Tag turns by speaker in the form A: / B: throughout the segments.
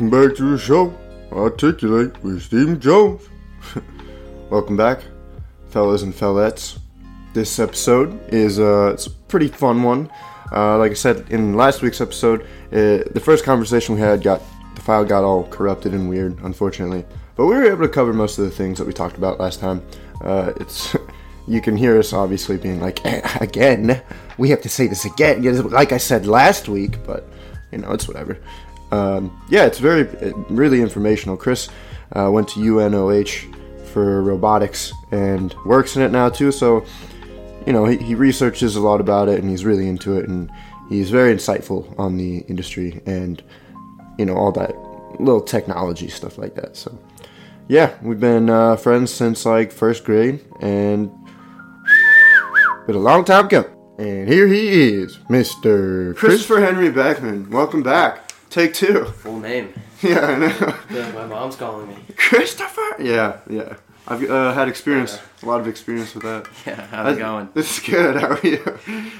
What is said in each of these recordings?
A: Welcome back to the show. Articulate with Stephen Jones. Welcome back, fellas and fellettes. This episode is uh, it's a pretty fun one. Uh, like I said in last week's episode, uh, the first conversation we had got the file got all corrupted and weird, unfortunately. But we were able to cover most of the things that we talked about last time. Uh, it's you can hear us obviously being like, again, we have to say this again, like I said last week, but you know it's whatever. Um, yeah, it's very really informational. Chris uh, went to UNOH for robotics and works in it now too, so you know he, he researches a lot about it and he's really into it and he's very insightful on the industry and you know all that little technology stuff like that. So yeah, we've been uh, friends since like first grade and been a long time coming. And here he is, Mr. Christopher Henry Beckman. Welcome back. Take two.
B: Full name.
A: Yeah, I know.
B: Yeah, my mom's calling me.
A: Christopher. Yeah, yeah. I've uh, had experience, a lot of experience with that.
B: Yeah, how's it going?
A: This is good. How are you?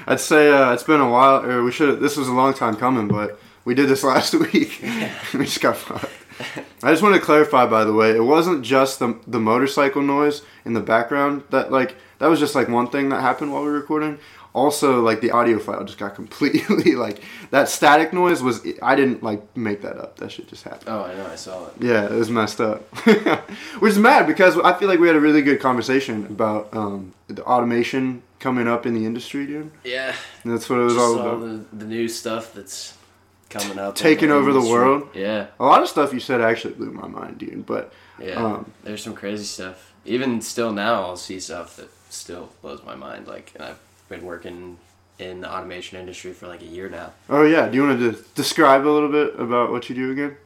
A: I'd say uh, it's been a while. Or we should. This was a long time coming, but we did this last week.
B: Yeah.
A: we just got fucked. I just want to clarify, by the way, it wasn't just the the motorcycle noise in the background that like that was just like one thing that happened while we were recording. Also, like the audio file just got completely like that static noise was. I didn't like make that up. That shit just happened.
B: Oh, I know, I saw it.
A: Yeah, it was messed up. Which is mad because I feel like we had a really good conversation about um, the automation coming up in the industry, dude.
B: Yeah.
A: And that's what it was
B: Just
A: all
B: all
A: about.
B: the, the new stuff that's coming up. in
A: Taking over the world.
B: Yeah,
A: A lot of stuff you said actually blew my mind, dude. But
B: yeah.
A: Um,
B: There's some crazy stuff. Even still now, I'll see stuff that still blows my mind. Like, and I've been working in the automation industry for like a year now.
A: oh yeah, do you want to describe a little bit about what you do again?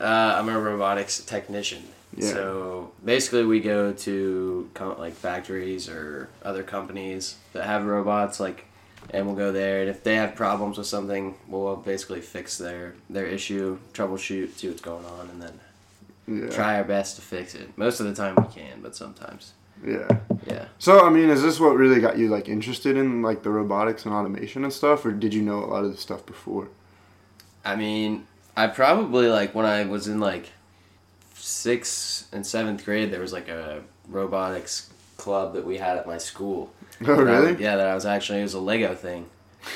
B: Uh, I'm a robotics technician.
A: Yeah.
B: So basically, we go to com- like factories or other companies that have robots, like, and we'll go there. And if they have problems with something, we'll basically fix their their issue, troubleshoot, see what's going on, and then
A: Yeah.
B: try our best to fix it. Most of the time, we can, but sometimes,
A: Yeah.
B: yeah.
A: So I mean, is this what really got you like interested in like the robotics and automation and stuff, or did you know a lot of the stuff before?
B: I mean, I probably like when I was in like sixth and seventh grade, there was like a robotics club that we had at my school.
A: Oh
B: that I
A: really?
B: yeah, that I was actually it was a Lego thing.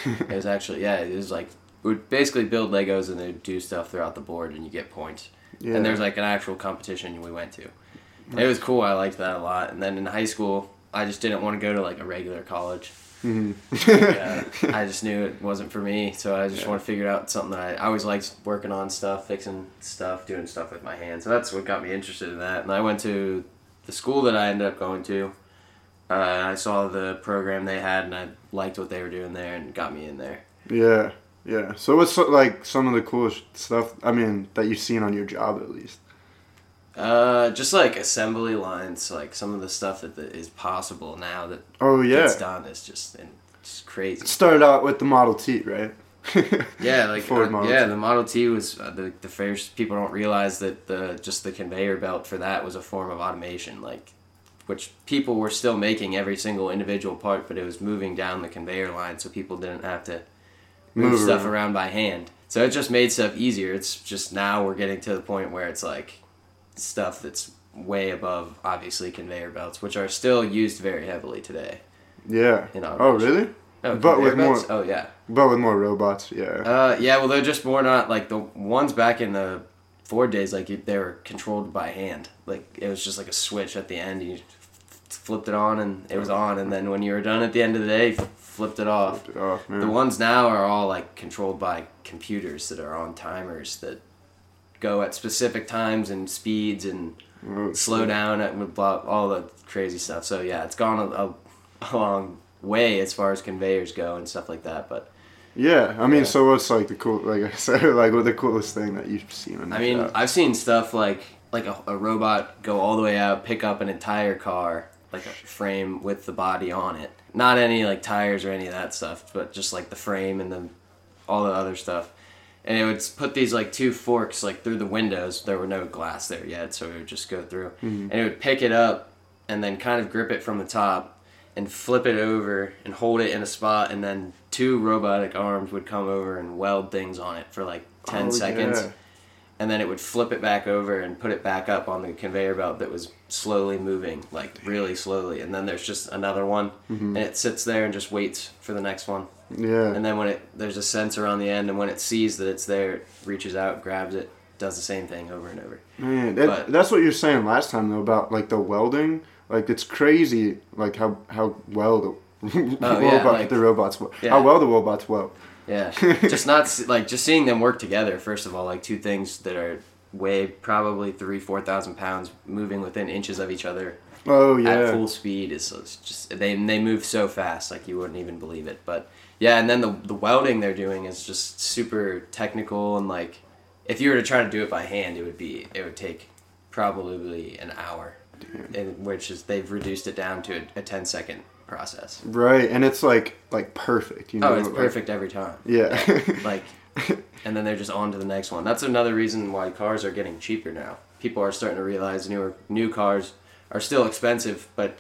B: it was actually yeah, it was like we would basically build Legos and they'd do stuff throughout the board and you get points.
A: Yeah.
B: And there's like an actual competition we went to. It was cool. I liked that a lot. And then in high school, I just didn't want to go to like a regular college.
A: Mhm.
B: Yeah, I just knew it wasn't for me, so I just
A: Yeah.
B: want to figure out something that I, I always liked working on stuff, fixing stuff, doing stuff with my hands. So that's what got me interested in that. And I went to the school that I ended up going to. Uh, I saw the program they had, and I liked what they were doing there, and got me in there.
A: Yeah, yeah. So what's like some of the coolest stuff? I mean, that you've seen on your job at least.
B: Uh, just like assembly lines, like some of the stuff that, that is possible now that
A: Oh yeah.
B: gets done is just and it's crazy.
A: It started out with the Model T, right?
B: Yeah, like
A: Ford
B: uh,
A: Model
B: yeah,
A: T.
B: the Model T was uh, the the first. People don't realize that the just the conveyor belt for that was a form of automation, like which people were still making every single individual part, but it was moving down the conveyor line, so people didn't have to move,
A: Move
B: stuff
A: around.
B: around by hand. So it just made stuff easier. It's just now we're getting to the point where it's like stuff that's way above obviously conveyor belts, which are still used very heavily today.
A: Yeah. Oh really?
B: Oh,
A: But with more-
B: Oh yeah.
A: But with more robots, yeah.
B: Uh, yeah, well, they're just more not like the ones back in the Ford days. Like they were controlled by hand. Like it was just like a switch at the end. You flipped it on and it was on, and then when you were done at the end of the day, you flipped it off.
A: Flipped it off, man.
B: The ones now are all like controlled by computers that are on timers that go at specific times and speeds and
A: Oh,
B: slow down and blah, all the crazy stuff. So yeah, it's gone a, a, a long way as far as conveyors go and stuff like that. But
A: Yeah, I mean,
B: Yeah.
A: so what's like the cool, like I said, like what the coolest thing that you've seen on
B: I mean? I've seen stuff like like a, a robot go all the way out, pick up an entire car, like a frame with the body on it. Not any like tires or any of that stuff, but just like the frame and the all the other stuff. And it would put these like two forks like through the windows. There were no glass there yet, so it would just go through. Mm-hmm. And it would pick it up and then kind of grip it from the top and flip it over and hold it in a spot and then two robotic arms would come over and weld things on it for like 10
A: Oh,
B: seconds
A: yeah.
B: And then it would flip it back over and put it back up on the conveyor belt that was slowly moving, like really slowly. And then there's just another one,
A: Mm-hmm.
B: and it sits there and just waits for the next one.
A: Yeah.
B: And then when it there's a sensor on the end, and when it sees that it's there, it reaches out, grabs it, does the same thing over and over.
A: Man, that,
B: But-
A: that's what you were saying last time though about like the welding. Like it's crazy, like how how well the
B: Oh, yeah,
A: robot
B: like-
A: the robots
B: Yeah.
A: how well the robots weld.
B: Yeah, just not like just seeing them work together. First of all, like two things that are weigh probably three four thousand pounds, moving within inches of each other
A: Oh
B: at
A: yeah,
B: full speed is just they they move so fast like you wouldn't even believe it. But yeah, and then the the welding they're doing is just super technical and like if you were to try to do it by hand, it would be it would take probably an hour, and, which is they've reduced it down to a, a 10 second process.
A: right. And it's like like perfect. You oh, know,
B: Oh, it's
A: like-
B: perfect every time.
A: Yeah.
B: like and then they're just on to the next one that's another reason why cars are getting cheaper now people are starting to realize newer new cars are still expensive but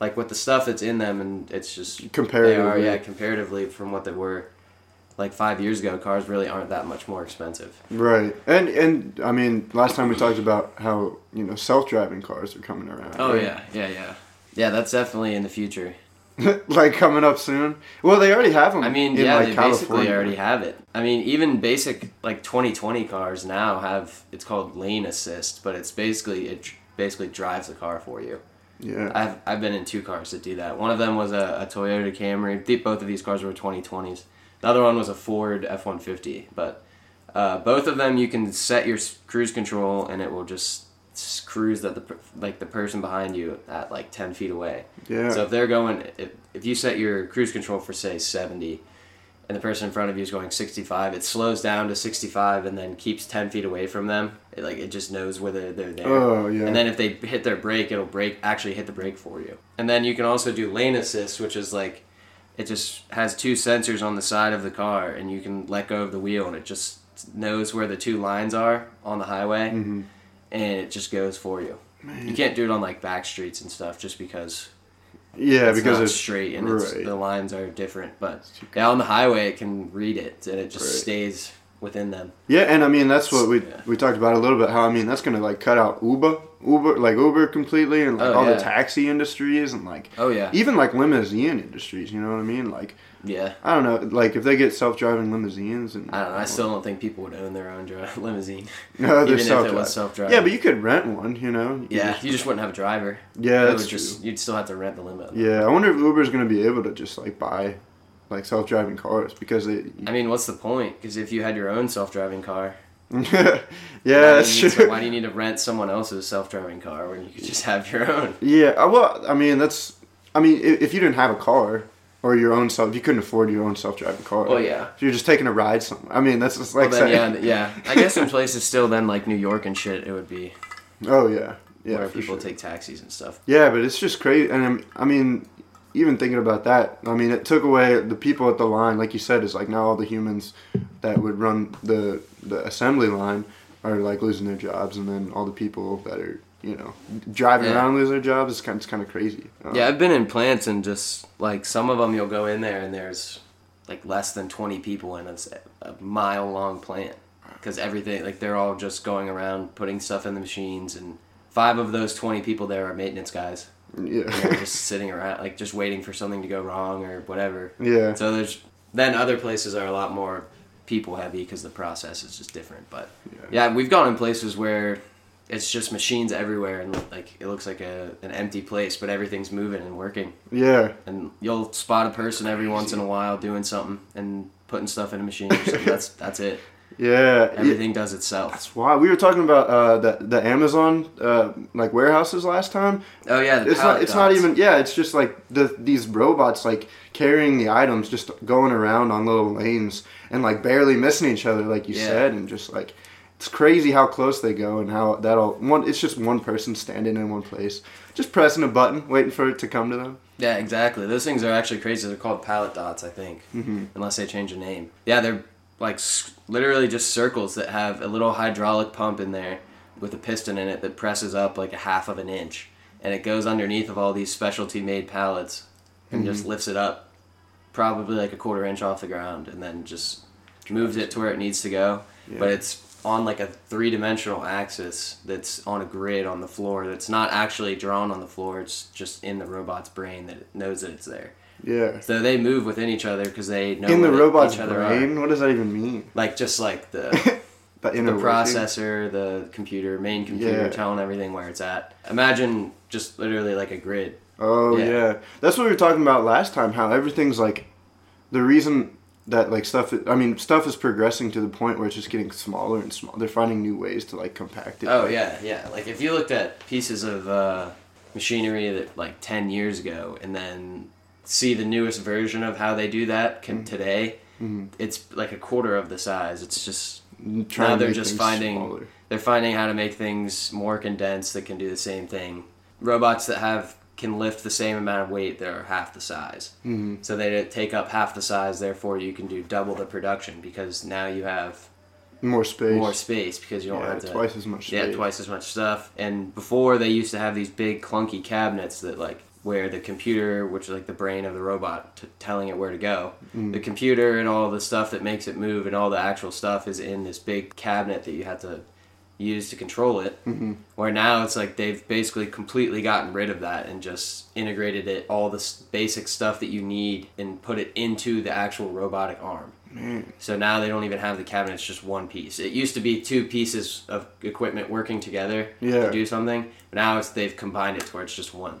B: like with the stuff that's in them and it's just they are
A: Comparatively.
B: yeah comparatively from what they were like five years ago cars really aren't that much more expensive
A: Right, and and I mean, last time we talked about how you know self-driving cars are coming around.
B: oh
A: right?
B: yeah yeah yeah yeah that's definitely in the future
A: like coming up soon. Well, they already have them.
B: I mean,
A: in,
B: yeah,
A: like,
B: they
A: California.
B: basically already have it. I mean, even basic like 2020 cars now have it's called lane assist, but it's basically it basically drives the car for you.
A: Yeah,
B: I've I've been in two cars that do that. One of them was a, a Toyota Camry. Both of these cars were 2020s. The other one was a Ford F150. But uh, both of them, you can set your cruise control, and it will just s- cruise that the like the person behind you at like 10 feet away.
A: yeah,
B: So if they're going, if, if you set your cruise control for say 70, and the person in front of you is going 65, it slows down to 65 and then keeps 10 feet away from them. It, like it just knows whether they're there.
A: Oh, yeah.
B: And then if they hit their brake, it'll brake actually hit the brake for you. And then you can also do lane assist, which is like it just has two sensors on the side of the car, and you can let go of the wheel, and it just knows where the two lines are on the highway,
A: Mm-hmm.
B: And it just goes for you. You can't do it on like back streets and stuff, just because
A: yeah,
B: it's
A: because it's
B: straight and it's, the lines are different. But on the highway it can read it and it just
A: Right.
B: stays within them.
A: Yeah, and I mean that's what we
B: Yeah.
A: we talked about a little bit. How I mean that's gonna like cut out Uber, Uber like Uber completely, and like
B: Oh,
A: all
B: yeah.
A: the taxi industries and like
B: Oh yeah,
A: even like limousine industries. You know what I mean? Like
B: yeah.
A: I don't know, like if they get self driving limousines and
B: I don't know. I still don't think people would own their own dri- limousine.
A: no, they're
B: even if it
A: self
B: was self-driving.
A: Yeah, but you could rent one. You know? You
B: Yeah,
A: just-
B: you just wouldn't have a driver.
A: yeah,
B: It
A: that's true.
B: just you'd still have to rent the limo.
A: Yeah, I wonder if Uber's gonna be able to just like buy like self driving cars because they.
B: I mean, what's the point? Because if you had your own self-driving car,
A: yeah, that's
B: do you need
A: true.
B: to- why do you need to rent someone else's self-driving car when you could just have your own?
A: Yeah, uh, well, I mean that's. I mean, if, you didn't have a car or your own self, you couldn't afford your own self driving car.
B: Well, yeah.
A: If you're just taking a ride somewhere. I mean, that's just like
B: Well,
A: saying.
B: then, yeah, yeah. I guess in places still then like New York and shit, it would be
A: Oh yeah, yeah.
B: where people
A: sure.
B: take taxis and stuff.
A: Yeah, but it's just crazy, and um, I mean, even thinking about that, I mean, it took away the people at the line, like you said, is like now all the humans that would run the the assembly line are like losing their jobs, and then all the people that are you know driving
B: Yeah.
A: around lose their jobs. It's kind, it's kind of crazy. Um,
B: Yeah, I've been in plants and just like some of them, you'll go in there and there's like less than twenty people in it's a mile long plant because everything like they're all just going around putting stuff in the machines and five of those twenty people there are maintenance guys.
A: Yeah,
B: They're just sitting around like just waiting for something to go wrong or whatever.
A: yeah.
B: So there's then other places are a lot more people heavy because the process is just different. But yeah. we've gone in places where it's just machines everywhere and like it looks like a an empty place, but everything's moving and working.
A: Yeah,
B: And you'll spot a person every once in a while doing something and putting stuff in a machine. Or that's that's it.
A: Yeah.
B: Everything does itself.
A: That's why we were talking about uh, the the Amazon uh, like warehouses last time.
B: Oh yeah, the
A: It's not. It's not even. Yeah, it's just like the these robots like carrying the items, just going around on little lanes and like barely missing each other, like you
B: Yeah.
A: said, and just like it's crazy how close they go and how that all one. It's just one person standing in one place, just pressing a button, waiting for it to come to them.
B: Yeah, exactly. Those things are actually crazy. They're called pallet dots, I think, mm-hmm. unless they change the name. Yeah, they're like literally just circles that have a little hydraulic pump in there with a piston in it that presses up like a half of an inch, and it goes underneath of all these specialty made pallets and mm-hmm. just lifts it up, probably like a quarter inch off the ground, and then just moves it to where it needs to go. But it's on like a three dimensional axis that's on a grid on the floor that's not actually drawn on the floor. It's just in the robot's brain that it knows that it's there.
A: Yeah.
B: So they move within each other because they know
A: In the robot's
B: each other
A: brain,
B: are.
A: what does that even mean?
B: Like just like the
A: The
B: the processor, the computer, main computer
A: Yeah.
B: telling everything where it's at. Imagine just literally like a grid.
A: Oh
B: Yeah.
A: yeah. that's what we were talking about last time. How everything's like, the reason that like stuff. I mean, stuff is progressing to the point where it's just getting smaller and smaller. They're finding new ways to like compact it.
B: Oh yeah, yeah. Like if you looked at pieces of uh, machinery that like ten years ago, and then see the newest version of how they do that can, today, it's like a quarter of the size. It's just now they're just finding
A: smaller.
B: they're finding how to make things more condensed that can do the same thing. Robots that have can lift the same amount of weight that are half the size.
A: Mm-hmm.
B: So they take up half the size. Therefore, you can do double the production because now you have
A: more space.
B: more space because you don't
A: yeah,
B: have to
A: twice as much. Space.
B: yeah, twice as much stuff. And before they used to have these big clunky cabinets that like where the computer, which is like the brain of the robot, t- telling it where to go.
A: Mm.
B: The computer and all the stuff that makes it move and all the actual stuff is in this big cabinet that you have to use to control it.
A: Mm-hmm.
B: Where now it's like they've basically completely gotten rid of that and just integrated it all the s- basic stuff that you need and put it into the actual robotic arm. So now they don't even have the cabinet; it's just one piece. It used to be two pieces of equipment working together
A: Yeah.
B: to do something, but now it's they've combined it to where it's just one.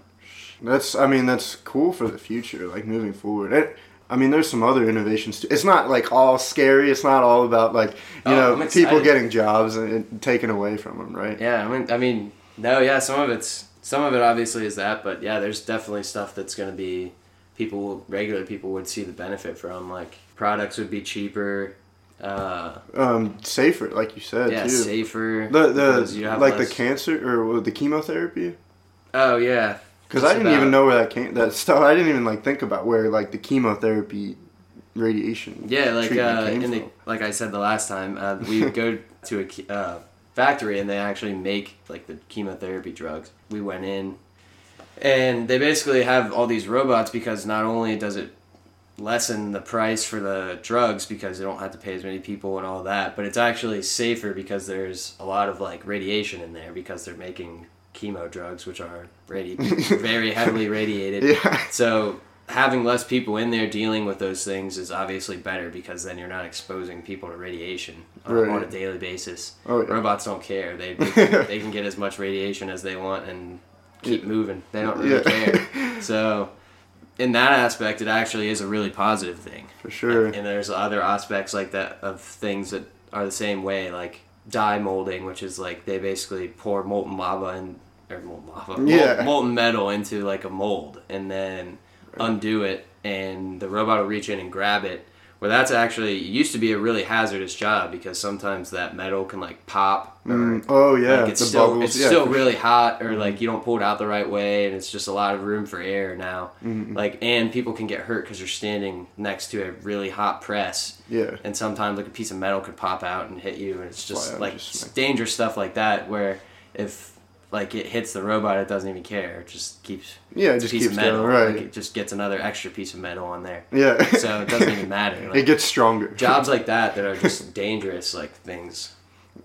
A: That's. I mean, that's cool for the future. Like moving forward. It, I mean, there's some other innovations too. It's not like all scary. It's not all about like you
B: Oh,
A: know people
B: getting
A: jobs and, and taken away from them, right?
B: Yeah, I mean, I mean, no, yeah, some of it's some of it obviously is that, but yeah, there's definitely stuff that's going to be people regular people would see the benefit from. Like products would be cheaper. Uh,
A: Um, safer, like you said
B: yeah,
A: too.
B: safer.
A: The the
B: have
A: like
B: less-
A: the cancer or the chemotherapy.
B: Oh yeah,
A: Because I didn't
B: about-
A: even know where that came. That stuff I didn't even like think about where like the chemotherapy radiation.
B: Yeah, like uh,
A: came
B: in the like I said the last time, uh, we go to a uh, factory and they actually make like the chemotherapy drugs. We went in, and they basically have all these robots because not only does it lessen the price for the drugs because they don't have to pay as many people and all that, but it's actually safer because there's a lot of like radiation in there because they're making chemo drugs which are radi- very heavily radiated.
A: Yeah.
B: So having less people in there dealing with those things is obviously better because then you're not exposing people to radiation on,
A: Right.
B: on a daily basis.
A: Oh, yeah.
B: Robots don't care. They they can, they can get as much radiation as they want and keep moving. They don't really
A: Yeah.
B: care. So in that aspect, it actually is a really positive thing.
A: For sure.
B: And, and there's other aspects like that of things that are the same way, like die molding, which is like they basically pour molten lava and or molten lava, mol- molten metal into like a mold, and then undo it, and the robot will reach in and grab it. Where that's actually it used to be a really hazardous job because sometimes that metal can like pop
A: Mm, oh yeah,
B: like it's
A: the
B: still
A: bubbles.
B: it's
A: yeah,
B: still really hot or like you don't pull it out the right way and it's just a lot of room for air now
A: Mm-hmm.
B: like and people can get hurt because you're standing next to a really hot press
A: Yeah.
B: and sometimes like a piece of metal could pop out and hit you and it's just like
A: just
B: dangerous stuff like that where if like it hits the robot it doesn't even care it just keeps
A: Yeah, it just keeps
B: metal
A: going, right.
B: like it just gets another extra piece of metal on there
A: Yeah.
B: so it doesn't even matter like,
A: it gets stronger.
B: jobs like that that are just dangerous like things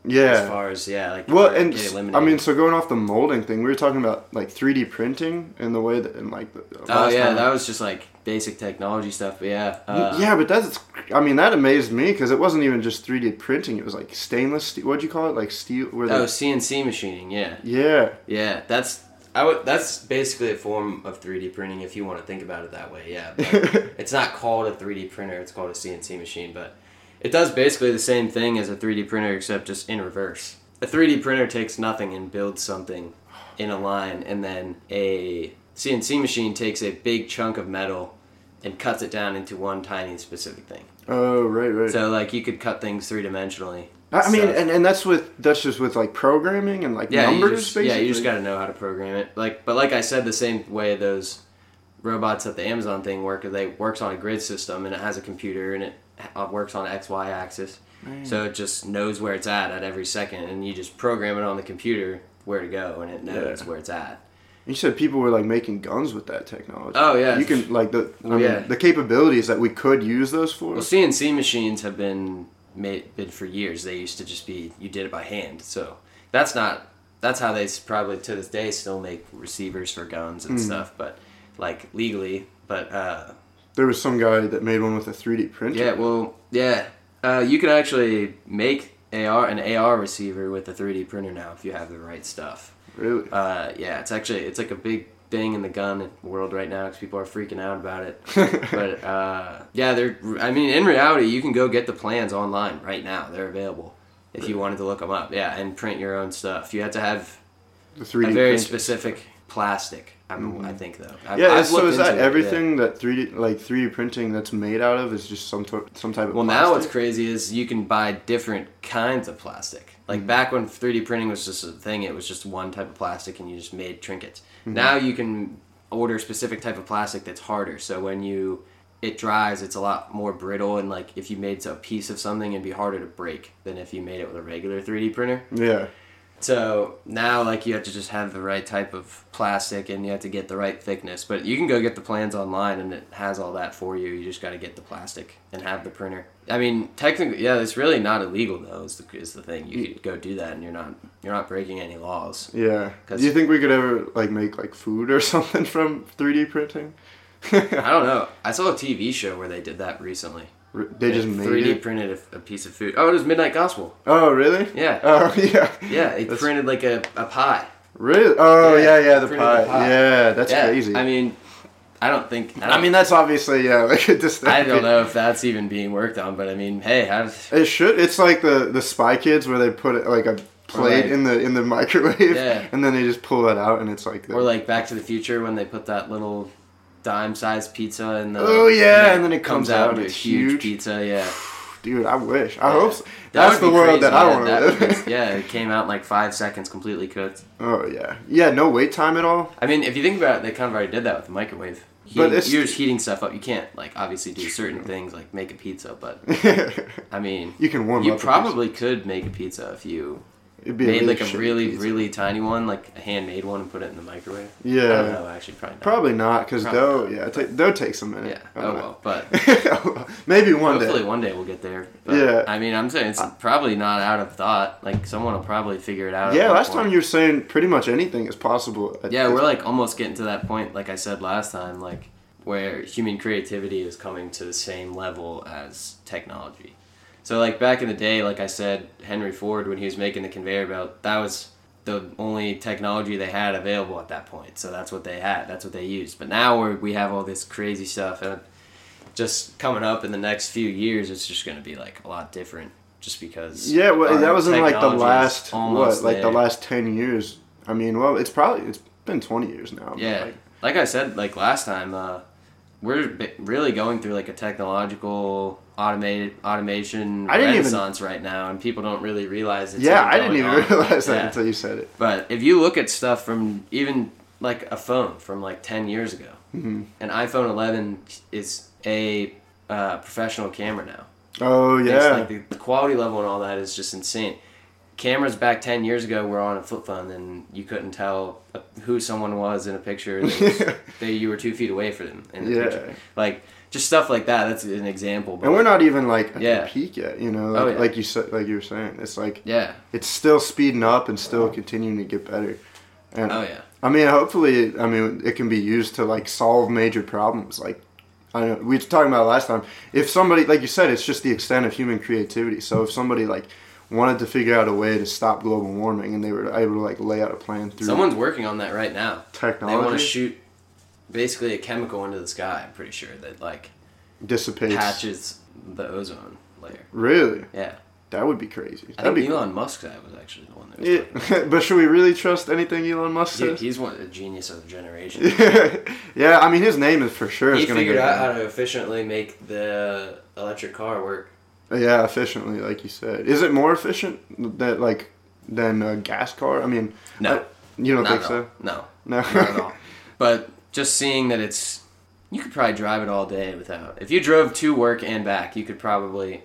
B: as
A: Yeah.
B: far as yeah like
A: Well, and I mean, so going off the molding thing, we were talking about like 3D printing and the way that, and like the.
B: Oh yeah,
A: time-
B: that was just like basic technology stuff. But yeah, uh,
A: yeah, but that's. I mean, that amazed me because it wasn't even just 3D printing. It was like stainless steel. What'd you call it? Like steel. Where
B: Oh, CNC machining. Yeah,
A: yeah.
B: yeah. That's I would. That's basically a form of 3D printing if you want to think about it that way. Yeah, but it's not called a 3D printer. It's called a CNC machine, but it does basically the same thing as a 3D printer except just in reverse. A 3D printer takes nothing and builds something in a line, and then a CNC machine takes a big chunk of metal and cuts it down into one tiny specific thing.
A: Oh right, right.
B: So like you could cut things three dimensionally.
A: I mean,
B: So-
A: and, and that's with that's just with like programming and like
B: yeah,
A: numbers.
B: just,
A: basically.
B: yeah, you just got to know how to program it. Like, but like I said, the same way those robots at the Amazon thing work, they works on a grid system and it has a computer and it works on X Y axis. So it just knows where it's at at every second, and you just program it on the computer where to go, and it knows
A: Yeah.
B: where it's at.
A: You said people were like making guns with that technology.
B: Oh, yeah.
A: You can like the I
B: Well,
A: mean,
B: yeah.
A: the capabilities that we could use those for.
B: Well, CNC machines have been made been for years. They used to just be you did it by hand. So that's not that's how they probably to this day still make receivers for guns and stuff. But like legally, but uh,
A: There was some guy that made one with a 3D printer.
B: yeah, well, yeah, uh, you can actually make AR an AR receiver with a 3D printer now if you have the right stuff.
A: Really?
B: Uh, yeah, it's actually it's like a big thing in the gun world right now because people are freaking out about it. but uh, yeah, they're. I mean, in reality, you can go get the plans online right now. They're available if you wanted to look them up. Yeah, and print your own stuff. You have to have
A: the 3D
B: a very specific plastic. I, mean, I think though. I've,
A: Yeah,
B: I've
A: so is that
B: into it, yeah.
A: everything that 3D like 3D printing that's made out of is just some to- some type of
B: Well, now what's crazy is you can buy different kinds of plastic. Like
A: Mm-hmm.
B: back when 3D printing was just a thing, it was just one type of plastic and you just made trinkets.
A: Mm-hmm.
B: Now you can order a specific type of plastic that's harder. So when you it dries, it's a lot more brittle and like if you made a piece of something, it'd be harder to break than if you made it with a regular 3D printer.
A: Yeah.
B: So now, like, you have to just have the right type of plastic and you have to get the right thickness. But you can go get the plans online and it has all that for you. You just got to get the plastic and have the printer. I mean, technically, yeah, it's really not illegal though. Is the, is the thing you could go do that and you're not you're not breaking any laws.
A: Yeah. Do you think we could ever like make like food or something from 3D printing?
B: I don't know. I saw a TV show where they did that recently.
A: They just made
B: 3D
A: it.
B: printed a, a piece of food. Oh, it was Midnight Gospel.
A: Oh, really?
B: Yeah.
A: Oh, yeah.
B: Yeah, they
A: That's-
B: printed like a, a pie.
A: Really? Oh,
B: Yeah,
A: yeah, yeah, the pie.
B: the pie.
A: Yeah, that's
B: yeah.
A: crazy.
B: I mean, I don't think. I,
A: I
B: don't,
A: mean, that's obviously yeah, like a.
B: I don't know if that's even being worked on, but I mean, hey, how
A: It should. It's like the the Spy Kids where they put it like a plate
B: like-
A: in the in the microwave,
B: Yeah.
A: and then they just pull it out, and it's like. The,
B: or like Back to the Future when they put that little dime-sized pizza and the.
A: Oh, yeah, and then it comes out and
B: into a huge,
A: huge.
B: pizza. Yeah,
A: dude, I wish. I
B: Yeah.
A: hope. So.
B: That
A: That's the world
B: crazy,
A: that I want to live. in.
B: yeah, it came out in like five seconds, completely cooked.
A: Oh yeah, yeah. No wait time at all.
B: I mean, if you think about it, they kind of already did that with the microwave.
A: But
B: Heating-
A: it's-
B: you're just heating stuff up. You can't like obviously do certain things like make a pizza, but I mean,
A: you can warm
B: you probably could make a pizza if you.
A: It'd be
B: made like a really,
A: pizza.
B: really tiny one, like a handmade one, and put it in the microwave. Yeah. I don't know, actually, probably not.
A: probably not because
B: not,
A: Yeah, it ta- dough takes a minute.
B: Yeah. Oh
A: don't
B: well, but.
A: Maybe one
B: hopefully
A: day.
B: Hopefully, one day we'll get there. But,
A: Yeah.
B: I mean, I'm saying it's probably not out of thought. Like someone will probably figure it out.
A: Yeah, last
B: point.
A: time you were saying pretty much anything is possible. at
B: Yeah, we're like almost getting to that point, like I said last time, like where human creativity is coming to the same level as technology. So like back in the day, like I said, Henry Ford when he was making the conveyor belt, that was the only technology they had available at that point. So that's what they had. That's what they used. But now we're, we have all this crazy stuff, and just coming up in the next few years, it's just going to be like a lot different. Just because.
A: Yeah, well, that was in like the last what, like the last ten years. I mean, well, it's probably it's been twenty years now.
B: Yeah,
A: like,
B: like I said, like last time, uh, we're really going through like a technological automated automation
A: I didn't even-
B: renaissance right now, and people don't really realize it's
A: yeah, I didn't even
B: on.
A: realize that
B: Yeah.
A: until you said it.
B: But if you look at stuff from even like a phone from like ten years ago,
A: Mm-hmm.
B: an iPhone 11 is a uh, professional camera now.
A: Oh
B: It's
A: yeah,
B: like the, the quality level and all that is just insane. Cameras back ten years ago were on a flip phone, and you couldn't tell uh, who someone was in a picture. It was- they, you were two feet away from them in the
A: Yeah.
B: picture. Like just stuff like that. That's an example. But
A: and we're not even like at
B: Yeah.
A: the peak yet. You know, oh, like,
B: Oh, yeah.
A: like you said, like you were saying, it's like
B: Yeah.
A: it's still speeding up and still continuing to get better. And
B: Oh yeah.
A: I mean, hopefully, I mean, it can be used to like solve major problems. Like, I know we were talking about last time. If somebody, like you said, it's just the extent of human creativity. So if somebody like wanted to figure out a way to stop global warming and they were able to like lay out a plan through
B: Someone's working on that right now.
A: technology They
B: want to shoot basically a chemical into the sky. I'm pretty sure that like
A: dissipates.
B: patches the ozone layer.
A: Really,
B: Yeah.
A: that would be crazy.
B: I
A: That'd
B: think Elon Musk guy was actually the one that was.
A: Yeah, but should we really trust anything Elon Musk
B: Dude,
A: says?
B: he's one a genius of the generation.
A: yeah, I mean, his name is for sure.
B: he
A: is gonna
B: figured out how to efficiently make the electric car work.
A: Yeah, efficiently, like you said. Is it more efficient that like than a gas car? I mean,
B: No.
A: I- you don't think so?
B: No,
A: No.
B: not at all. But just seeing that it's, you could probably drive it all day without. If you drove to work and back, you could probably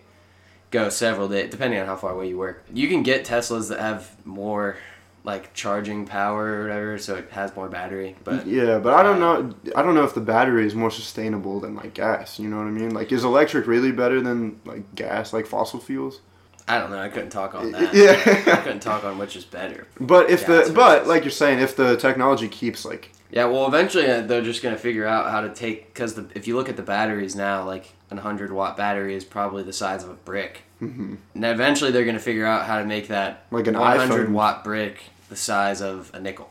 B: go several days, depending on how far away you work. You can get Teslas that have more like charging power or whatever, so it has more battery. But
A: yeah, but I don't
B: uh,
A: know. I don't know if the battery is more sustainable than like gas. You know what I mean? Like, is electric really better than like gas, like fossil fuels?
B: I don't know. I couldn't talk on that.
A: Yeah.
B: I couldn't talk on which is better.
A: But if the but like you're saying, if the technology keeps like
B: Yeah, well, eventually uh, they're just gonna figure out how to take because if you look at the batteries now, like an hundred watt battery is probably the size of a brick. Mm-hmm. And eventually they're gonna figure out how to make that
A: Like an
B: 100
A: iPhone.
B: watt brick the size of a nickel.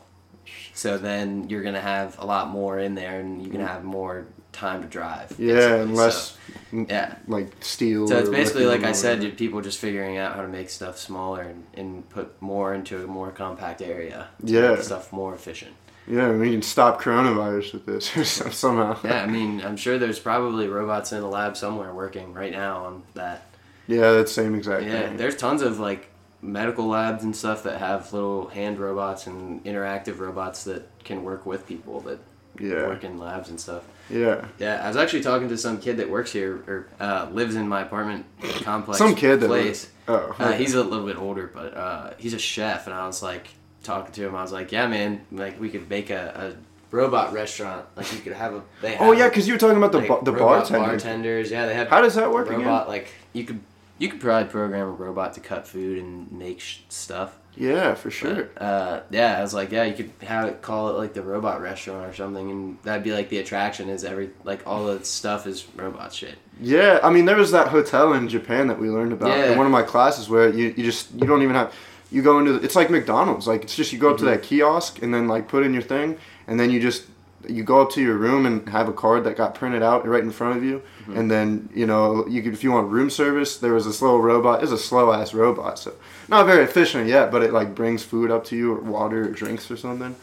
B: So then you're gonna have a lot more in there, and you're gonna have more time to drive.
A: yeah,
B: basically.
A: and less
B: So, yeah.
A: like steel.
B: So it's basically like I said, people just figuring out how to make stuff smaller and, and put more into a more compact area. To
A: Yeah.
B: stuff more efficient.
A: Yeah, we can stop coronavirus with this somehow.
B: Yeah, I mean, I'm sure there's probably robots in the lab somewhere working right now on that.
A: Yeah, that same exact
B: Yeah,
A: thing.
B: there's tons of like medical labs and stuff that have little hand robots and interactive robots that can work with people that
A: Yeah,
B: work in labs and stuff.
A: yeah.
B: Yeah, I was actually talking to some kid that works here or uh, lives in my apartment complex.
A: Some kid that
B: place.
A: Oh,
B: Uh, he's a little bit older, but uh, he's a chef, and I was like talking to him. I was like, "Yeah, man, like we could make a, a robot restaurant. Like you could have a." They
A: oh yeah, because you were talking about the
B: like,
A: the bartender.
B: bartenders. Yeah, they have.
A: How does that work
B: robot like you could you could probably program a robot to cut food and make sh- stuff.
A: Yeah, for sure.
B: But, uh, yeah, I was like, yeah, you could have it call it like the robot restaurant or something, and that'd be like the attraction is every like all the stuff is robot shit.
A: Yeah, I mean there was that hotel in Japan that we learned about
B: Yeah.
A: in one of my classes where you, you just you don't even have you go into it's like McDonald's like it's just you go up to
B: Mm-hmm.
A: that kiosk and then like put in your thing and then you just you go up to your room and have a card that got printed out right in front of you
B: Mm-hmm.
A: and then you know you could if you want room service there was this little robot it's a slow ass robot so not very efficient yet but it like brings food up to you or water or drinks or something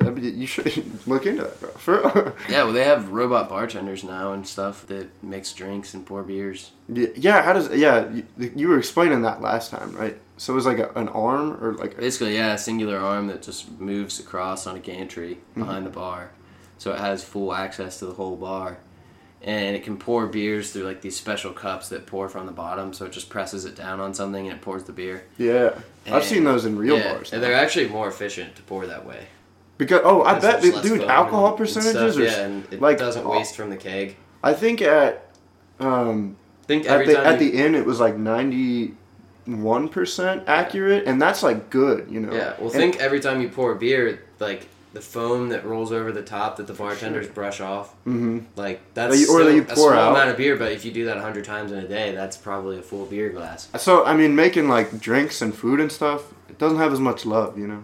A: I mean, you should look into that bro For,
B: Yeah, well, they have robot bartenders now and stuff that makes drinks and pour beers.
A: Yeah, yeah, how does yeah? You, you were explaining that last time, right? So it was like a, an arm or like a,
B: Basically, yeah, a singular arm that just moves across on a gantry
A: Mm-hmm.
B: behind the bar, so it has full access to the whole bar, and it can pour beers through like these special cups that pour from the bottom. So it just presses it down on something and it pours the beer.
A: yeah. I've seen those in real
B: yeah,
A: bars.
B: and they're actually more efficient to pour that way.
A: Because oh, I bet, dude, alcohol percentages
B: stuff,
A: are
B: yeah, and it
A: like
B: doesn't waste from the keg.
A: I think at um
B: I think
A: at the
B: time
A: at
B: you-
A: the inn it was like ninety one percent accurate, and that's like good, you know.
B: Yeah, well,
A: And-
B: think every time you pour beer, like the foam that rolls over the top that the bartenders brush off,
A: Mhm.
B: like that's
A: you- or that you
B: a
A: pour
B: small
A: out.
B: amount of beer. But if you do that hundred times in a day, that's probably a full beer glass.
A: So I mean, making like drinks and food and stuff, it doesn't have as much love, you know.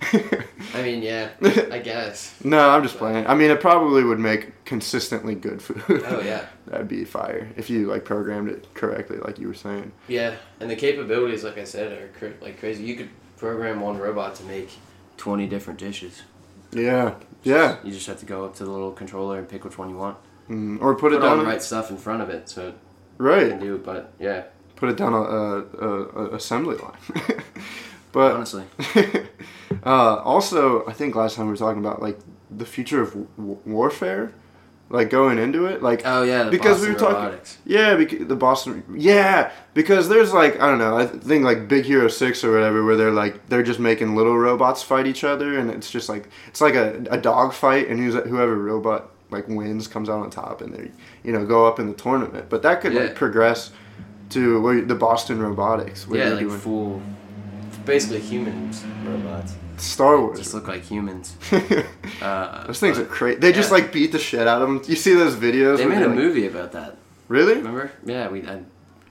B: I mean, yeah, I guess.
A: no, I'm just playing. I mean, it probably would make consistently good food.
B: Oh yeah,
A: That'd be fire if you like programmed it correctly, like you were saying.
B: yeah, and the capabilities, like I said, are cr- like crazy. You could program one robot to make twenty different dishes.
A: Yeah, yeah.
B: You just have to go up to the little controller and pick which one you want.
A: Mm, or put,
B: Put
A: it down.
B: the right stuff in front of it so it
A: right.
B: can do it. But yeah,
A: Put it down a, a, a assembly line. but
B: honestly,
A: uh, also, I think last time we were talking about like the future of w- warfare, like going into it, like
B: oh yeah, the
A: Because we were talking-
B: robotics.
A: Yeah, because the Boston. Yeah, because there's like I don't know. I think like Big Hero Six or whatever, where they're like they're just making little robots fight each other, and it's just like it's like a, a dog fight, and who's, whoever robot like wins comes out on top, and they you know go up in the tournament. But that could
B: Yeah.
A: like progress to the Boston Robotics, where
B: yeah, like
A: doing
B: full, basically humans robots.
A: Star Wars.
B: Just look like humans. Uh,
A: those things are crazy. They just like beat the shit out of them. You see those videos?
B: They made a
A: like-
B: movie about that.
A: Really?
B: Remember? Yeah, we. I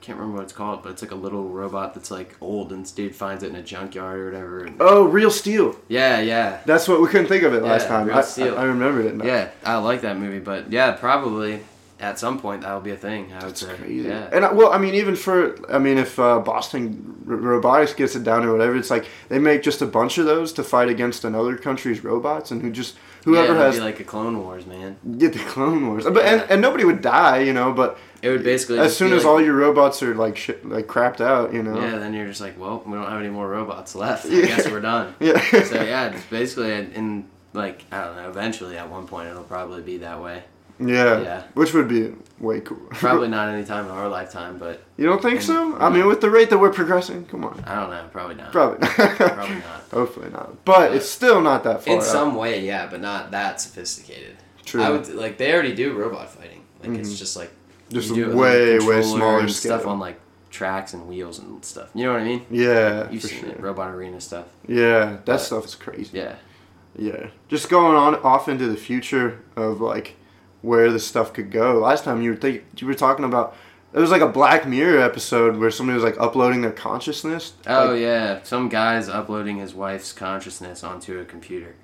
B: can't remember what it's called, but it's like a little robot that's like old, and this dude finds it in a junkyard or whatever. and-
A: Oh, Real Steel.
B: yeah, yeah,
A: That's what we couldn't think of it last
B: Yeah,
A: time.
B: Real
A: I,
B: Steel.
A: I, I remembered it. Now.
B: yeah. I like that movie, but yeah, probably at some point that'll be a thing. I would
A: It's
B: say.
A: crazy.
B: Yeah.
A: And I, well, I mean, even for I mean, if uh, Boston R- Robotics gets it down or whatever, it's like they make just a bunch of those to fight against another country's robots, and who just whoever
B: yeah,
A: has
B: be like a Clone Wars, man.
A: get the Clone Wars. But and,
B: Yeah.
A: and nobody would die, you know. But
B: It would basically
A: as soon as
B: like-
A: all your robots are like shit, like crapped out, you know.
B: Yeah, then you're just like, well, we don't have any more robots left. I
A: Yeah.
B: guess we're done.
A: Yeah.
B: so yeah, it's basically in like I don't know. Eventually, at one point, it'll probably be that way.
A: Yeah.
B: Yeah.
A: Which would be way cool.
B: Probably not any time in our lifetime, but
A: you don't think
B: And-
A: so? I mean, with the rate that we're progressing, come on.
B: I don't know. Probably not.
A: Probably.
B: Probably not.
A: Hopefully not. But it's still not that far.
B: In
A: out.
B: some way, yeah, but not that sophisticated.
A: True.
B: I would like they already do robot fighting. Like it's mm-hmm. just like
A: Just
B: you do it with,
A: way, way
B: controller
A: smaller
B: and stuff
A: scale.
B: on like tracks and wheels and stuff. You know what I mean?
A: Yeah,
B: You've
A: for
B: seen
A: sure.
B: it, robot arena stuff.
A: Yeah, that stuff is crazy.
B: Yeah.
A: Yeah, just going on off into the future of like where this stuff could go. Last time you were think you were talking about it was like a Black Mirror episode where somebody was like uploading their consciousness.
B: Oh
A: Like,
B: yeah, some guy's uploading his wife's consciousness onto a computer.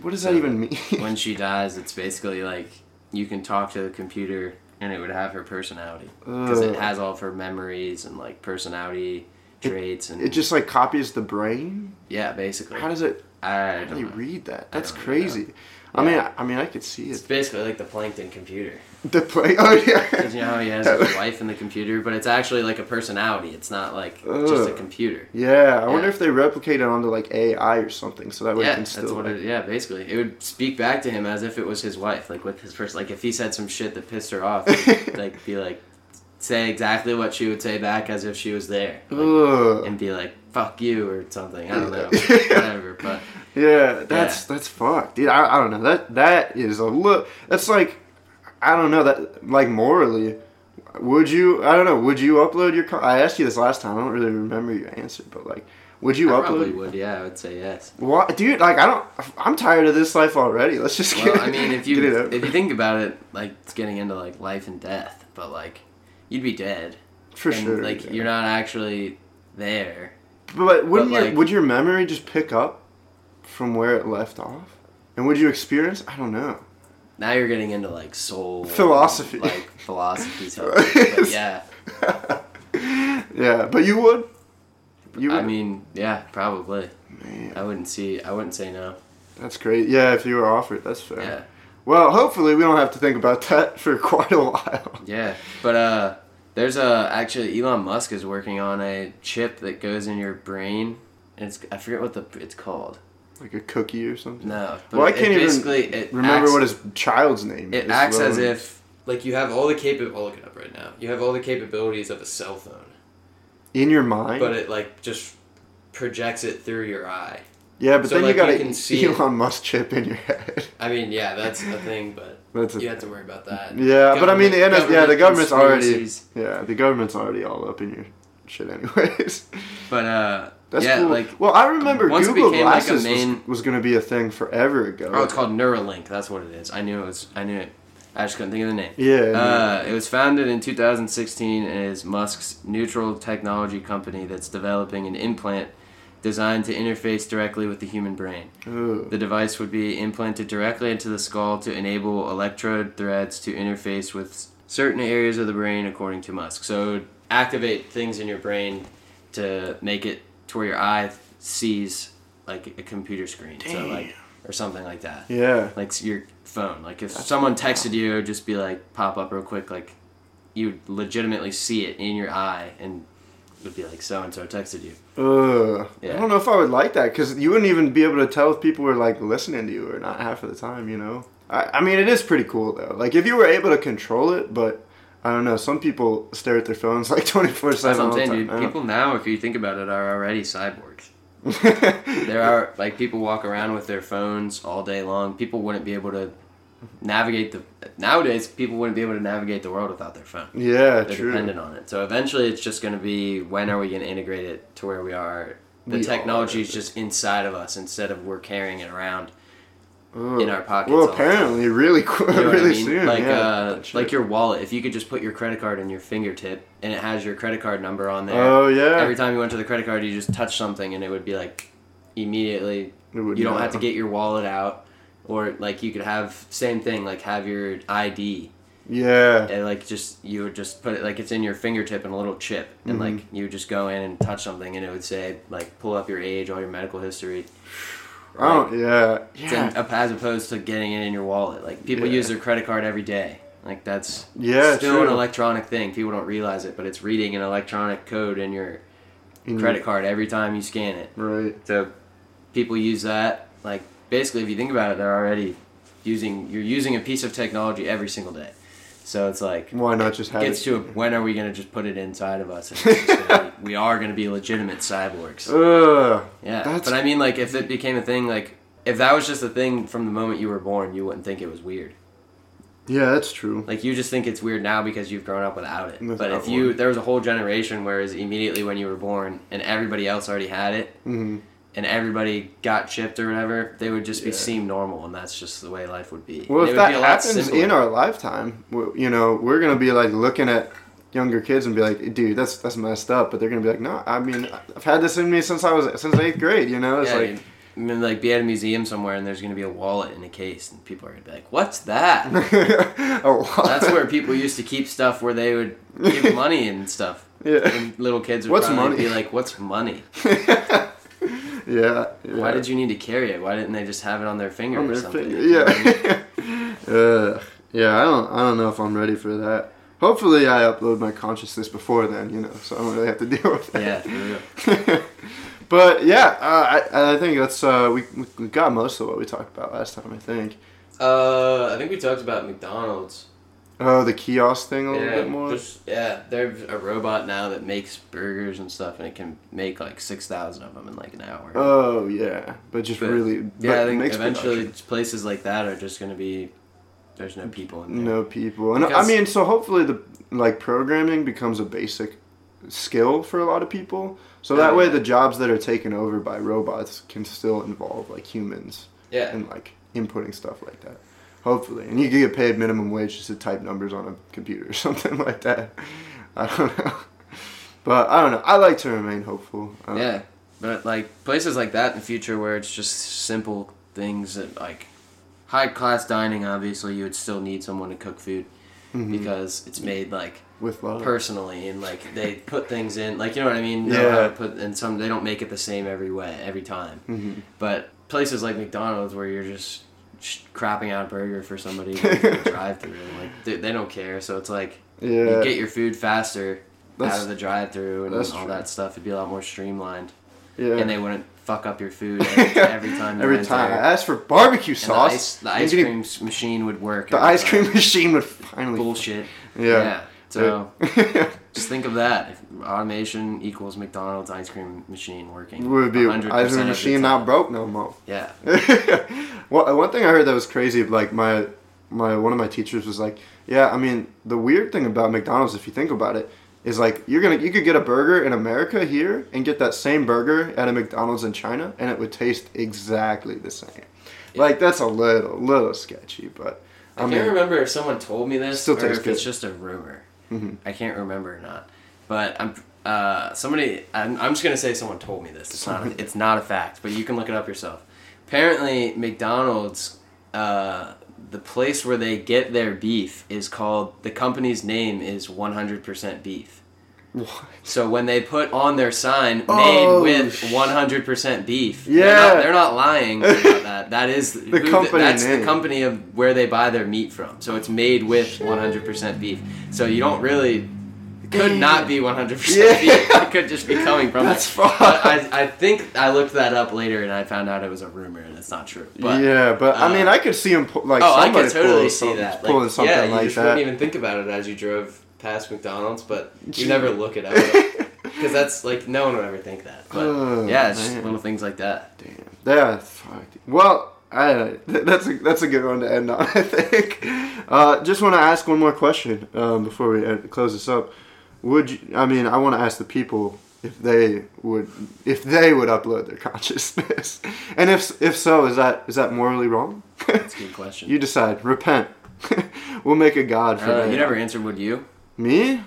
A: What does that even mean?
B: When she dies, it's basically like you can talk to the computer and it would have her personality because it has all of her memories and like personality traits and
A: it just like copies the brain.
B: yeah, basically.
A: How does it?
B: I
A: How do
B: don't
A: you
B: know.
A: read that? That's crazy. I mean, I, I mean, I could see it.
B: It's basically like the plankton computer.
A: The play. Oh yeah.
B: Because you know how he has his wife in the computer, but it's actually like a personality. It's not like just a computer.
A: Yeah, I wonder if they replicate it onto like AI or something, so that way
B: Yeah,
A: can
B: that's what
A: like-
B: it. Yeah, basically, it would speak back to him as if it was his wife, like with his first. Like if he said some shit that pissed her off, like be like, say exactly what she would say back as if she was there, like, and be like, "Fuck you" or something. I don't know, whatever. But
A: Yeah, that's that's fucked, dude. I, I don't know that that is a look. That's like, I don't know that like morally, would you? I don't know. Would you upload your? I asked you this last time. I don't really remember your answer, but like, would you
B: I
A: upload?
B: probably would. Yeah, I would say yes.
A: What, dude? Like, I don't. I'm tired of this life already. Let's just get.
B: Well, I mean, if you if you think about it, like it's getting into like life and death, but like you'd be dead.
A: for
B: and,
A: sure.
B: Like
A: yeah.
B: you're not actually there.
A: But wouldn't
B: but,
A: your
B: like-
A: would your memory just pick up from where it left off? And would you experience? I don't know.
B: Now you're getting into like soul
A: Philosophy.
B: like philosophy stuff. yeah,
A: yeah, but you would. You would.
B: I mean, yeah, probably.
A: Man,
B: I wouldn't see. I wouldn't say no.
A: that's great. Yeah, if you were offered, that's fair.
B: Yeah,
A: Well, hopefully we don't have to think about that for quite a while.
B: yeah. But uh, there's a actually Elon Musk is working on a chip that goes in your brain. And it's I forget what the it's called.
A: Like a cookie or something.
B: No,
A: Well, I can't even
B: basically it
A: Remember
B: acts,
A: what his child's name
B: it
A: is.
B: It acts as if like you have all the capab. I'll look it up right now. You have all the capabilities of a cell phone,
A: in your mind.
B: but it like just projects it through your eye.
A: yeah, but
B: so,
A: then
B: like,
A: you got
B: you
A: an
B: see.
A: Elon Musk chip in your head.
B: I mean, yeah, that's the thing, but
A: That's a,
B: you have to worry about that.
A: yeah, but I mean, the NS, yeah, the government's already yeah, the government's already all up in your shit, anyways.
B: But uh,
A: That's
B: yeah,
A: cool.
B: like
A: well, I remember Google
B: became, like,
A: Glasses
B: main-
A: was, was going to be a thing forever ago.
B: oh, it's called Neuralink. That's what it is. I knew it was. I knew it. I just couldn't think of the name.
A: Yeah.
B: Uh, it was founded in 2016 and is Musk's neurotechnology company that's developing an implant designed to interface directly with the human brain.
A: Ugh.
B: The device would be implanted directly into the skull to enable electrode threads to interface with certain areas of the brain, according to Musk. So it would activate things in your brain to make it to where your eye sees like a computer screen. So like or something like that.
A: yeah.
B: Like your phone. Like if someone texted you, it would just be like pop up real quick. Like you legitimately see it in your eye and it would be like so and so texted you.
A: Ugh. I don't know if I would like that because you wouldn't even be able to tell if people were like listening to you or not half of the time. You know. I, I mean, it is pretty cool though. Like if you were able to control it, but I don't know. Some people stare at their phones like twenty four
B: That's
A: seven
B: what I'm saying, dude. People now, if you think about it, are already cyborgs.
A: There
B: There are like people walk around with their phones all day long. People wouldn't be able to navigate the nowadays. People wouldn't be able to navigate the world without their phone.
A: Yeah,
B: They're
A: true.
B: dependent on it. So eventually, it's just going to be when are we going to integrate it to where we are? The
A: We
B: technology
A: are.
B: is just inside of us instead of we're carrying it around
A: Ugh.
B: in our pockets.
A: Well,
B: all the time.
A: apparently, really, qu-
B: You know what I mean?
A: soon.
B: Like
A: yeah,
B: uh,
A: that
B: like your wallet. If you could just put your credit card in your fingertip and it has your credit card number on there.
A: Oh yeah.
B: Every time you went to the credit card, you just touch something and it would be like immediately.
A: It would
B: You don't
A: know.
B: have to get your wallet out, or like you could have same thing like have your ID
A: Yeah.
B: and like just you would just put it like it's in your fingertip and a little chip and
A: Mhm.
B: like you would just go in and touch something and it would say like pull up your age, all your medical history.
A: Oh yeah.
B: It's
A: Yeah.
B: in- as opposed to getting it in your wallet. Like people
A: Yeah.
B: use their credit card every day. Like that's
A: Yeah,
B: still
A: true.
B: an electronic thing. People don't realize it, but it's reading an electronic code in your
A: In your-
B: credit card every time you scan it.
A: Right.
B: So people use that. Like basically, if you think about it, they're already using. You're using a piece of technology every single day. So it's like
A: Why not just have
B: gets
A: it?
B: to a, when are we gonna just put it inside of us? And gonna we are gonna be legitimate cyborgs.
A: Ugh.
B: Yeah,
A: That's-
B: but I mean, like, if it became a thing, like, if that was just a thing from the moment you were born, you wouldn't think it was weird.
A: Yeah, that's true.
B: Like you just think it's weird now because you've grown up without it. but if you there was a whole generation whereas immediately when you were born and everybody else already had it
A: hmm
B: and everybody got chipped or whatever, they would just be
A: Yeah.
B: seem normal and that's just the way life would be.
A: Well,
B: And
A: if that
B: be a lot
A: happens in our lifetime, you know, we're gonna be like looking at younger kids and be like, "Dude, that's that's messed up." But they're gonna be like, "No, I mean, I've had this in me since I was since eighth grade." You know, it's
B: yeah,
A: like.
B: I mean, like be at a museum somewhere and there's gonna be a wallet in a case and people are gonna be like, "What's that?" That's where people used to keep stuff where they would give money and stuff.
A: Yeah.
B: And little kids would
A: What's
B: probably
A: money?
B: be like, "What's money?
A: yeah, yeah.
B: Why did you need to carry it? Why didn't they just have it on their finger
A: On
B: or
A: their
B: something?"
A: finger,
B: You know what I mean?
A: yeah. uh, yeah, I don't, I don't know if I'm ready for that. Hopefully, I upload my consciousness before then, you know, so I don't really have to deal with that.
B: Yeah, for real.
A: but yeah, uh, I, I think that's uh, we we got most of what we talked about last time. I think.
B: Uh, I think we talked about McDonald's.
A: Oh, the kiosk thing a little
B: yeah,
A: bit more.
B: just yeah. There's a robot now that makes burgers and stuff, and it can make like six thousand of them in like an hour.
A: Oh yeah, but just
B: But,
A: really.
B: yeah,
A: but
B: I think
A: makes
B: eventually
A: production.
B: places like that are just gonna be. There's no people in there.
A: no people, and I mean, so hopefully the like programming becomes a basic skill for a lot of people. So that
B: Oh,
A: way,
B: yeah.
A: the jobs that are taken over by robots can still involve like humans
B: Yeah.
A: and like inputting stuff like that. Hopefully, and you can get paid minimum wage just to type numbers on a computer or something like that. I don't know, but I don't know. I like to remain hopeful.
B: Yeah, but like places like that in the future where it's just simple things that like high class dining. Obviously, you would still need someone to cook food
A: mhm.
B: because it's made like
A: with love.
B: personally and like they put things in like you know what I mean.
A: Yeah.
B: put and some they don't make it the same every way every time.
A: hmm
B: But places like McDonald's where you're just crapping out a burger for somebody drive through, like they, they don't care. So it's like
A: Yeah,
B: you get your food faster
A: That's-
B: out of the drive-through and all
A: true.
B: that stuff. It'd be a lot more streamlined,
A: yeah.
B: and they wouldn't fuck up your food every, every time.
A: Every time I asked for barbecue
B: And the
A: sauce,
B: ice, the ice cream s- machine would work.
A: the ice cream machine would finally.
B: bullshit.
A: Yeah.
B: So
A: Yeah.
B: Just think of that. If automation equals McDonald's ice cream machine working,
A: would be
B: 100%
A: ice cream machine not broke no more.
B: Yeah.
A: well, one thing I heard that was crazy, like my my one of my teachers was like, yeah, I mean, the weird thing about McDonald's, if you think about it, is like you're gonna you could get a burger in America here and get that same burger at a McDonald's in China, and it would taste exactly the same.
B: Yeah.
A: Like that's a little little sketchy, but
B: I,
A: I,
B: can't
A: mean,
B: remem's if someone told me this
A: Still
B: or if it's just a rumor.
A: Mhm.
B: I can't remember or not. But I'm uh, somebody. I'm, I'm just gonna say someone told me this. It's not. It's not a fact, but you can look it up yourself. Apparently, McDonald's, uh, the place where they get their beef is called. The company's name is 100% beef.
A: What?
B: So when they put on their sign made
A: Oh,
B: with 100% beef,
A: Yeah.
B: they're not, they're not lying about that. That is the
A: company
B: That's
A: name.
B: the company of where they buy their meat from. So it's made with 100% beef. So you don't really could not be 100%
A: Yeah.
B: beef. It could just be coming from
A: That's fine.
B: I, I think I looked that up later and I found out it was a rumor and it's not true. But
A: yeah, but I mean,
B: uh,
A: I could see him pull, like
B: oh, I could totally see that.
A: pulling
B: Like,
A: something
B: yeah, you
A: like
B: just
A: that.
B: wouldn't even think about it as you drove past McDonald's, but you never look it up. Because that's like no one would ever think that. But
A: Oh,
B: yeah, it's just little things like that.
A: Damn. Yeah. Fuck. Well, I, that's a that's a good one to end on. I think. Uh, just want to ask one more question um, before we uh, close this up. Would you? I mean, I want to ask the people if they would if they would upload their consciousness, and if if so, is that is that morally wrong?
B: That's a good question.
A: you decide. Repent. we'll make a god for
B: know,
A: that.
B: you never answered, would you?
A: Me?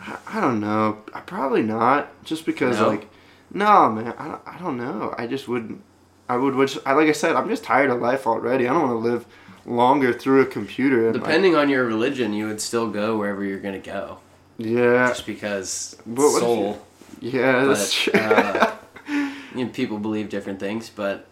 A: I, I don't know. I- Probably not. Just because,
B: No?
A: like, no, man. I don't, I don't know. I just wouldn't. I would. Which, I like I said, I'm just tired of life already. I don't want to live longer through a computer. And, like,
B: Depending on your religion, you would still go wherever you're gonna go,
A: yeah.
B: just because
A: But
B: soul.
A: Yeah. That's true.
B: uh, You know, people believe different things, but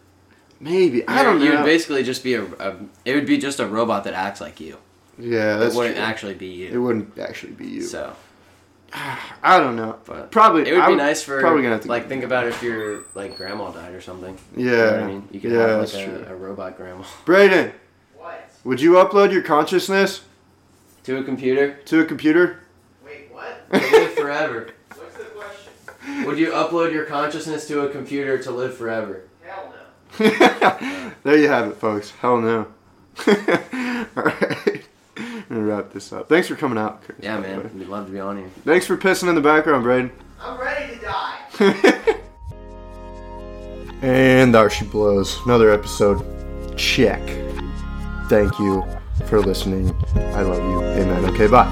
A: Maybe. I don't know.
B: You would basically just be a, a. It would be just a robot that acts like you.
A: Yeah. That's
B: it wouldn't
A: true.
B: actually be you.
A: It wouldn't actually be you.
B: So,
A: I don't know.
B: but
A: Probably.
B: it would
A: I
B: be nice for
A: probably gonna have to
B: like think about if your like grandma died or something.
A: Yeah.
B: You know I mean? You could
A: yeah.
B: have like a, a robot grandma
A: Brayden,
C: What?
A: would you upload your consciousness
B: to a computer
A: to a computer?
C: Wait, what?
B: to live forever.
C: What's the question?
B: Would you upload your consciousness to a computer to live forever?
C: Hell no.
A: there you have it, folks. Hell no. All right. Gonna wrap this up. Thanks for coming out, Chris.
B: Yeah,
A: by the way.
B: man. We'd love to be on here.
A: Thanks for pissing in the background, Braden.
C: I'm ready to die.
A: And there she blows. Another episode. Check. Thank you for listening. I love you. Amen. Okay, bye.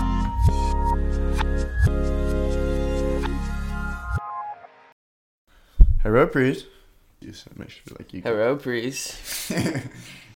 A: Hello, please. You said make sure like you.
B: Hello, Breeze.